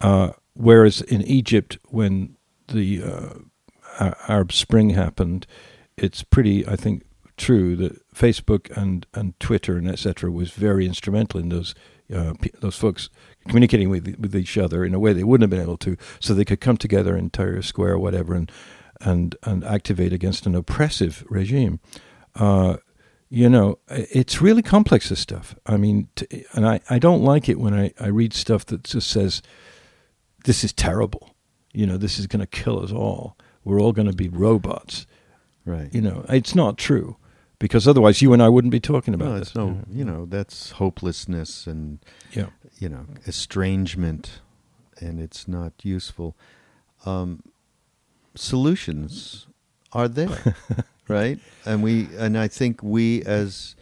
Uh, whereas in Egypt, when the uh, Arab Spring happened, it's pretty, I think, true that Facebook and, and Twitter and etc. was very instrumental in those uh, those folks communicating with with each other in a way they wouldn't have been able to, so they could come together in Tahrir Square or whatever and and and activate against an oppressive regime. Uh, you know, it's really complex, this stuff. I mean, t- and I, I don't like it when I, I read stuff that just says, this is terrible. You know, this is going to kill us all. We're all going to be robots. Right. You know, it's not true because otherwise you and I wouldn't be talking about no, this. no, you know, that's hopelessness and Yeah. you know estrangement, and it's not useful. Um, solutions are there, *laughs* right? And we, and I think we as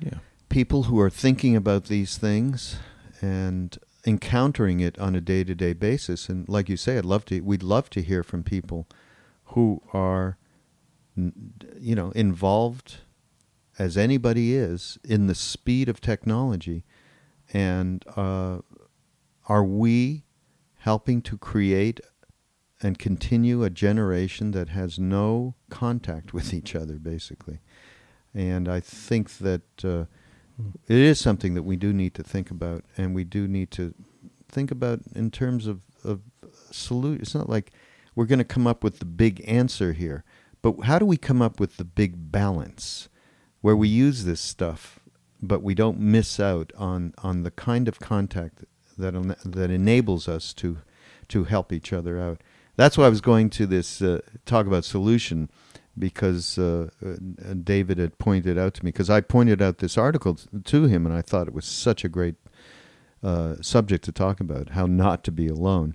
Yeah. people who are thinking about these things and encountering it on a day-to-day basis and like you say I'd love to we'd love to hear from people who are you know involved as anybody is in the speed of technology and uh, are we helping to create and continue a generation that has no contact with each other basically and I think that uh, it is something that we do need to think about, and we do need to think about in terms of of salute. It's not like we're going to come up with the big answer here, but how do we come up with the big balance where we use this stuff, but we don't miss out on on the kind of contact that that enables us to to help each other out. That's why I was going to this uh, talk about solution because uh, uh, David had pointed out to me because I pointed out this article to him and I thought it was such a great uh, subject to talk about how not to be alone.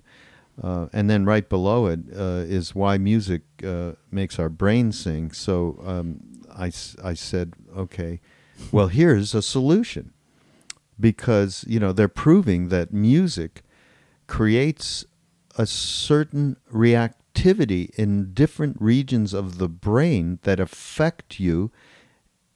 Uh, and then right below it uh, is why music uh, makes our brain sing. So um, I, I said, okay, well, here's a solution because you know they're proving that music creates a certain reactivity in different regions of the brain that affect you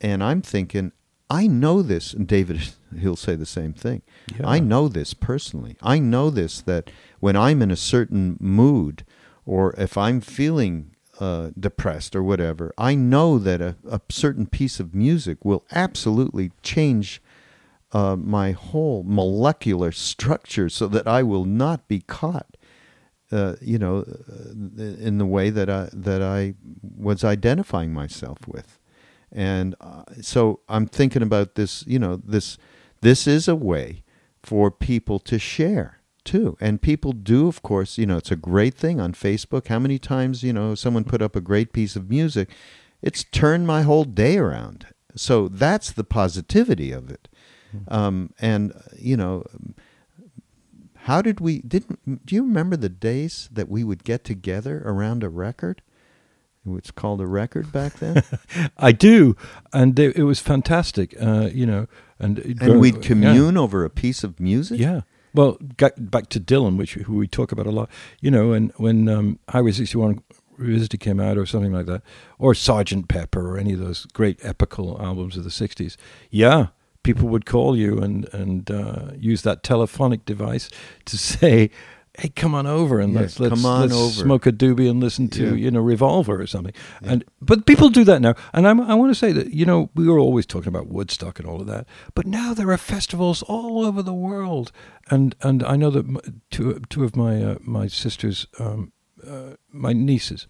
and i'm thinking i know this and david *laughs* he'll say the same thing Yeah. i know this personally i know this that when i'm in a certain mood or if i'm feeling uh, depressed or whatever i know that a, a certain piece of music will absolutely change uh, my whole molecular structure so that I will not be caught uh, you know, uh, in the way that I that I was identifying myself with, and uh, so I'm thinking about this. You know, this this is a way for people to share too, and people do, of course. You know, it's a great thing on Facebook. How many times you know someone put up a great piece of music? It's turned my whole day around. So that's the positivity of it, um, and you know how did we didn't do you remember the days that we would get together around a record? It's called a record back then. *laughs* I do, and it, it was fantastic. Uh, you know, and and we'd commune yeah. over a piece of music. Yeah. Well, back to Dylan, which who we talk about a lot. You know, and when um, Highway 61 Revisited came out, or something like that, or Sergeant Pepper, or any of those great epical albums of the '60s. Yeah, people would call you and and uh, use that telephonic device to *laughs* say, "Hey, come on over and let's let's, let's smoke a doobie and listen to yeah. you know Revolver or something." Yeah. And but people do that now, and I'm, I want to say that you know we were always talking about Woodstock and all of that, but now there are festivals all over the world, and and I know that two two of my uh, my sisters, um, uh, my nieces,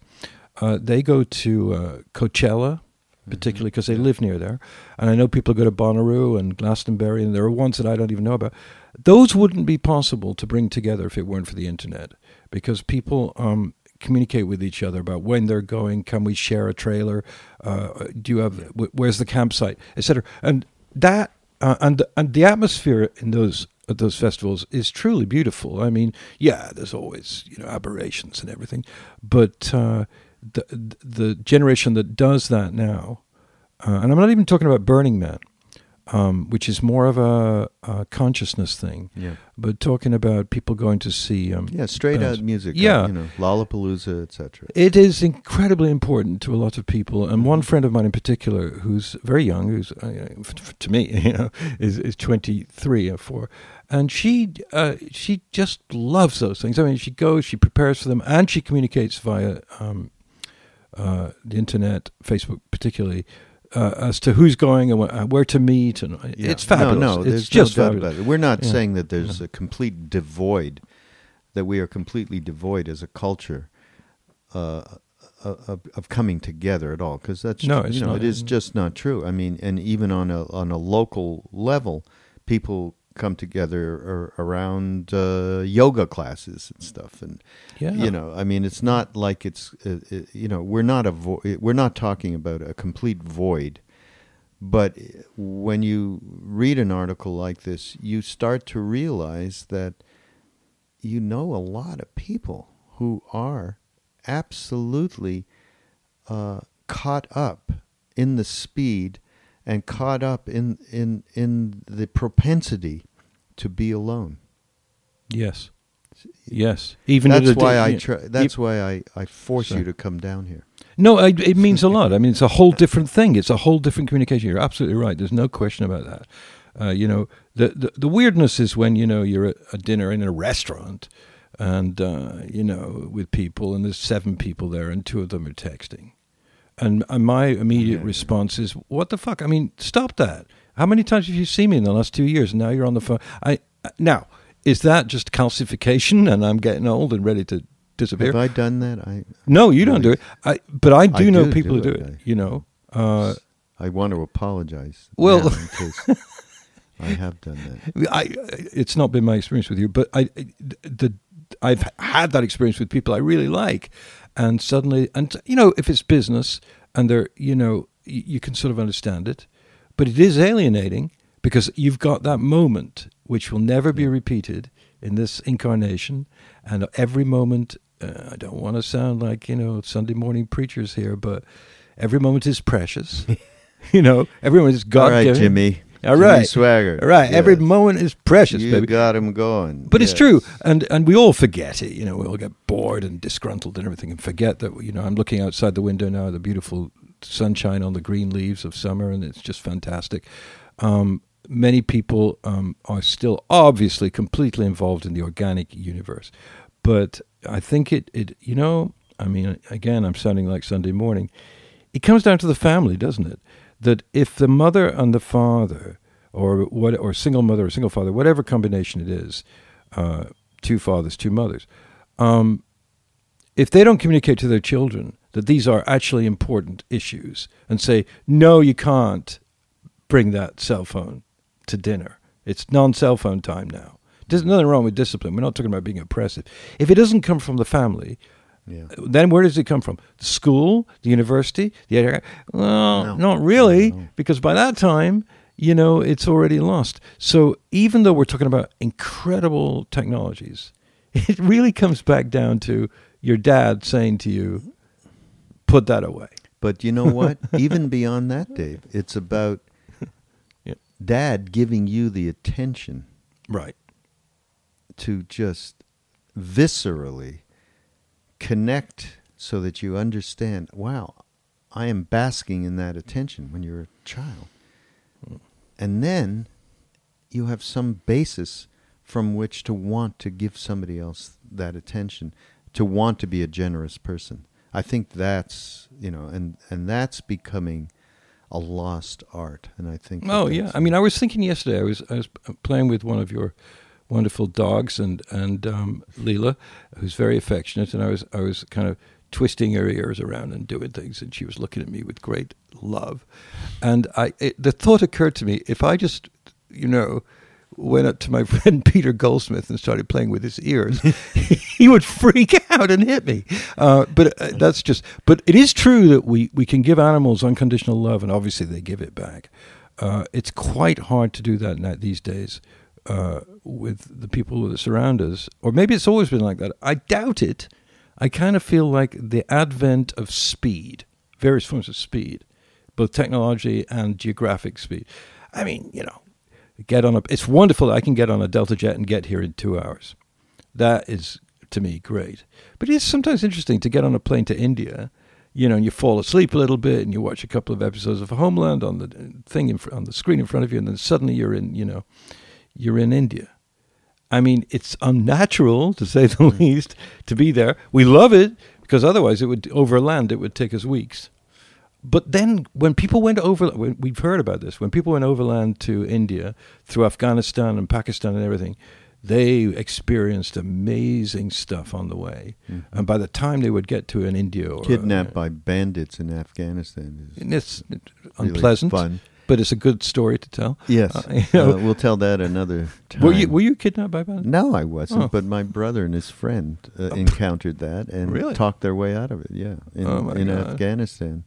uh, they go to uh, Coachella Mm-hmm. particularly because they live near there. And I know people go to Bonnaroo and Glastonbury, and there are ones that I don't even know about. Those wouldn't be possible to bring together if it weren't for the internet, because people um, communicate with each other about when they're going. Can we share a trailer? Uh, do you have? Where's the campsite, etc. And that uh, and and the atmosphere in those at those festivals is truly beautiful. I mean, yeah, there's always you know aberrations and everything, but uh, the the generation that does that now, uh, and I'm not even talking about Burning Man, um, which is more of a, a, consciousness thing. Yeah. But talking about people going to see um, yeah straight bands. out music. Yeah. Uh, you know, Lollapalooza, etc. It is incredibly important to a lot of people, and one friend of mine in particular, who's very young, who's uh, to me, *laughs* you know, is is 23 or four and she uh, she just loves those things. I mean, she goes, she prepares for them, and she communicates via um, uh, the internet, Facebook particularly, uh, as to who's going and wh- where to meet, and yeah. it's fabulous. No, no, it's just no about it. We're not yeah. saying that there's yeah. a complete devoid, that we are completely devoid as a culture uh, uh of, of, coming together at all, because that's no, you know, not, it is just not true. I mean, and even on a on a local level, people come together around uh, yoga classes and stuff and yeah. you know i mean it's not like it's uh, it, uh, you know we're not a vo- we're not talking about a complete void but when you read an article like this you start to realize that you know a lot of people who are absolutely uh, caught up in the speed and caught up in, in, in the propensity to be alone. Yes. Yes. Even that's why I try, that's why I, I force sorry. you to come down here. No, I, it means a lot. I mean, it's a whole different thing. It's a whole different communication. You're absolutely right. There's no question about that. Uh, you know, the, the, the weirdness is when you know you're at a dinner in a restaurant, and uh, you know with people, and there's seven people there, and two of them are texting, and, and my immediate yeah, response is, "What the fuck? I mean, stop that! How many times have you seen me in the last two years? And now you're on the phone. I now is that just calcification, and I'm getting old and ready to disappear? Have I done that? I no, you really, don't do it. I but I do I know do people do who do it. it you know, uh, I want to apologize. Well. *laughs* I have done that. I, it's not been my experience with you, but I, the, I've had that experience with people I really like, and suddenly, and you know, if it's business and they're, you know, you, you can sort of understand it, but it is alienating because you've got that moment which will never be repeated in this incarnation, and every moment. Uh, I don't want to sound like you know Sunday morning preachers here, but every moment is precious. *laughs* you know, every moment is God given. All right, Jimmy. All right, Jimmy Swaggart. All right, yes. every moment is precious. You baby. got him going. But yes. it's true, and and we all forget it. You know, we all get bored and disgruntled and everything, and forget that. You know, I'm looking outside the window now, at the beautiful sunshine on the green leaves of summer, and it's just fantastic. Um, many people um, are still obviously completely involved in the organic universe, but I think it, it, you know, I mean, again, I'm sounding like Sunday morning. It comes down to the family, doesn't it? That if the mother and the father, or what, or single mother or single father, whatever combination it is, uh, two fathers, two mothers, um, if they don't communicate to their children that these are actually important issues and say, no, you can't bring that cell phone to dinner. It's non cell phone time now. There's nothing wrong with discipline. We're not talking about being oppressive. If it doesn't come from the family, Yeah. then where does it come from? The school, the university, the well, No. not really, No. because by that time, you know, it's already lost. So even though we're talking about incredible technologies, *laughs* it really comes back down to your dad saying to you, "Put that away." But you know what? *laughs* Even beyond that, Dave, it's about dad giving you the attention Right. to just viscerally connect so that you understand, wow, I am basking in that attention when you're a child. Hmm. And then you have some basis from which to want to give somebody else that attention, to want to be a generous person. I think that's, you know, and, and that's becoming a lost art. And I think. Oh yeah. I mean, I was thinking yesterday. I was I was playing with one of your wonderful dogs and and um, Leela, who's very affectionate, and I was I was kind of twisting her ears around and doing things, and she was looking at me with great love, and I it, the thought occurred to me if I just you know went up to my *laughs* friend Peter Goldsmith and started playing with his ears, *laughs* he would freak out and hit me. Uh, but uh, that's just. But it is true that we we can give animals unconditional love, and obviously they give it back. Uh, it's quite hard to do that now, these days uh, with the people that surround us, or maybe it's always been like that. I doubt it. I kind of feel like the advent of speed, various forms of speed, both technology and geographic speed. I mean, you know, get on a. It's wonderful that I can get on a Delta jet and get here in two hours. That is to me great. But it's sometimes interesting to get on a plane to India, you know, and you fall asleep a little bit and you watch a couple of episodes of Homeland on the uh, thing in on the screen in front of you, and then suddenly you're in, you know, you're in India. I mean, it's unnatural to say the *laughs* least to be there. We love it because otherwise it would overland. It would take us weeks. But then, when people went over, we've heard about this. When people went overland to India through Afghanistan and Pakistan and everything, they experienced amazing stuff on the way. And by the time they would get to an India or Kidnapped by bandits in Afghanistan is it's really unpleasant, fun. but it's a good story to tell. Yes, Uh, you know, Uh, we'll tell that another time. *laughs* were you were you kidnapped by bandits? No, I wasn't. Oh. But my brother and his friend uh, encountered that and Really? talked their way out of it. Yeah, in, Oh, my in. Afghanistan,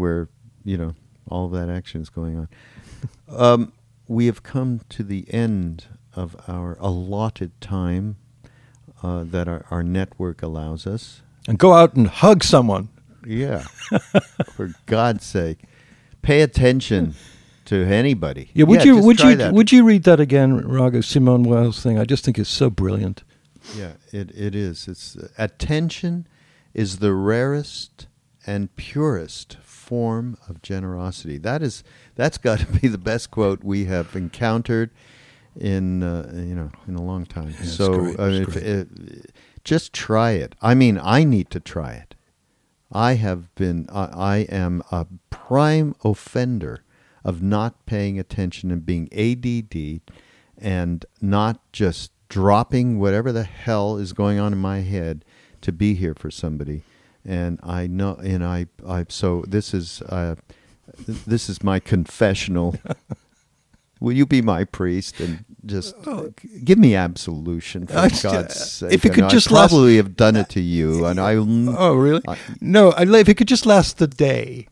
where you know all of that action is going on. *laughs* um, we have come to the end of our allotted time uh, that our, our network allows us. And go out and hug someone. Yeah, *laughs* for God's sake, pay attention to anybody. Yeah, would you would you that. would you read that again, Raghu Simone Weil's thing? I just think it's so brilliant. Yeah, it, it is. It's uh, attention is the rarest and purest form of generosity. That is that's *laughs* got to be the best quote we have encountered in uh, you know in a long time. it's so uh, it's if, great. just try it. I mean, I need to try it. I have been I, I am a prime offender of not paying attention and being ADD and not just dropping whatever the hell is going on in my head to be here for somebody. And I know, and I, I so this is, uh, this is my confessional. *laughs* Will you be my priest and just g- give me absolution for *laughs* I- God's sake? if it could know just I last- probably have done it to you, *laughs* and I. Oh, really? I- no, I, if it could just last the day,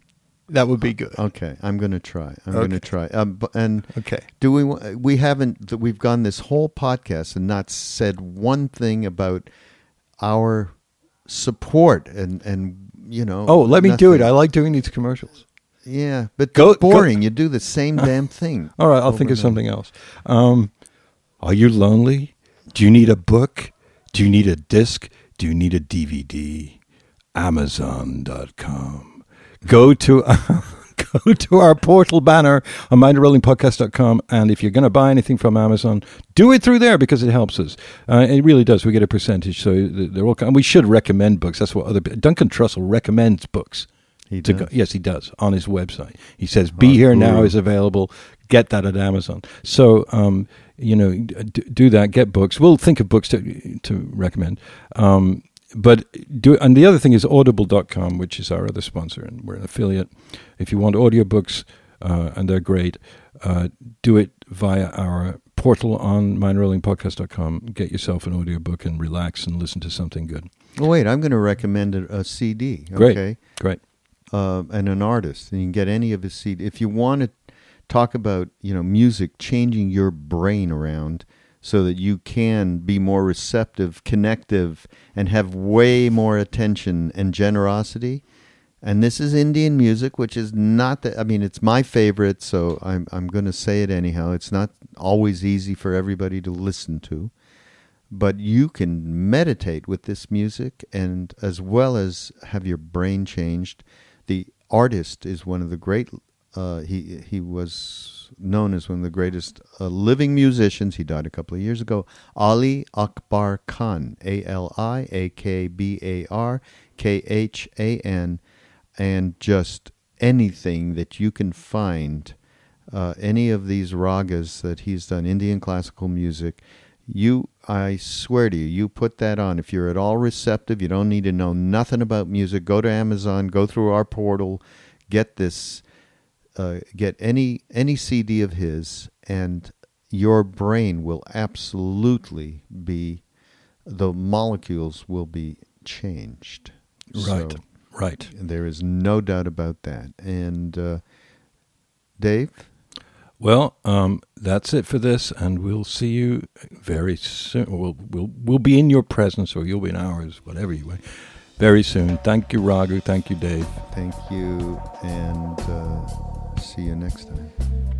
that would be good. Okay, I'm going to try. I'm going to try. Um, and Okay. do we? We haven't. We've gone this whole podcast and not said one thing about our support and and you know. Oh, let me do it. I like doing these commercials. yeah, but Go- boring. you do the same *laughs* damn thing. All right, I'll think of something else. Um, are you lonely? Do you need a book? Do you need a disc? Do you need a DVD? Amazon.com. Go to *laughs* go to our portal banner on mindrollingpodcast.com and if you're going to buy anything from Amazon, do it through there because it helps us. Uh, it really does. We get a percentage, so they're all. And we should recommend books. That's what other Duncan Trussell recommends books. He does. go, yes, he does on his website. He says, "Be Oh, here now is available. Get that at Amazon." So, um, you know, d- do that. Get books. We'll think of books to to recommend. Um, but do and the other thing is audible.com which is our other sponsor and we're an affiliate if you want audiobooks uh, and they're great uh, do it via our portal on mindrollingpodcast.com get yourself an audiobook and relax and listen to something good Oh, wait, I'm going to recommend a, a CD. Great. Okay. great uh, and an artist. And you can get any of his CD. If you want to talk about, you know, music changing your brain around so that you can be more receptive, connective, and have way more attention and generosity. And this is Indian music, which is not that. I mean, it's my favorite, so I'm I'm going to say it anyhow. It's not always easy for everybody to listen to, but you can meditate with this music, and as well as have your brain changed. The artist is one of the great. Uh, he he known as one of the greatest uh, living musicians. He died a couple of years ago. Ali Akbar Khan, A L I A K B A R K H A N, and just anything that you can find, uh, any of these ragas that he's done, Indian classical music. You, I swear to you, you put that on. If you're at all receptive, you don't need to know nothing about music. Go to Amazon, go through our portal, get this, uh, get any any CD of his, and your brain will absolutely be, the molecules will be changed. right So right there is no doubt about that. And uh, Dave, Well, um, that's it for this, and we'll see you very soon. We'll we'll we'll be in your presence, or you'll be in ours, whatever you want. Very soon. Thank you, Raghu. Thank you, Dave. thank you, and uh, see you next time.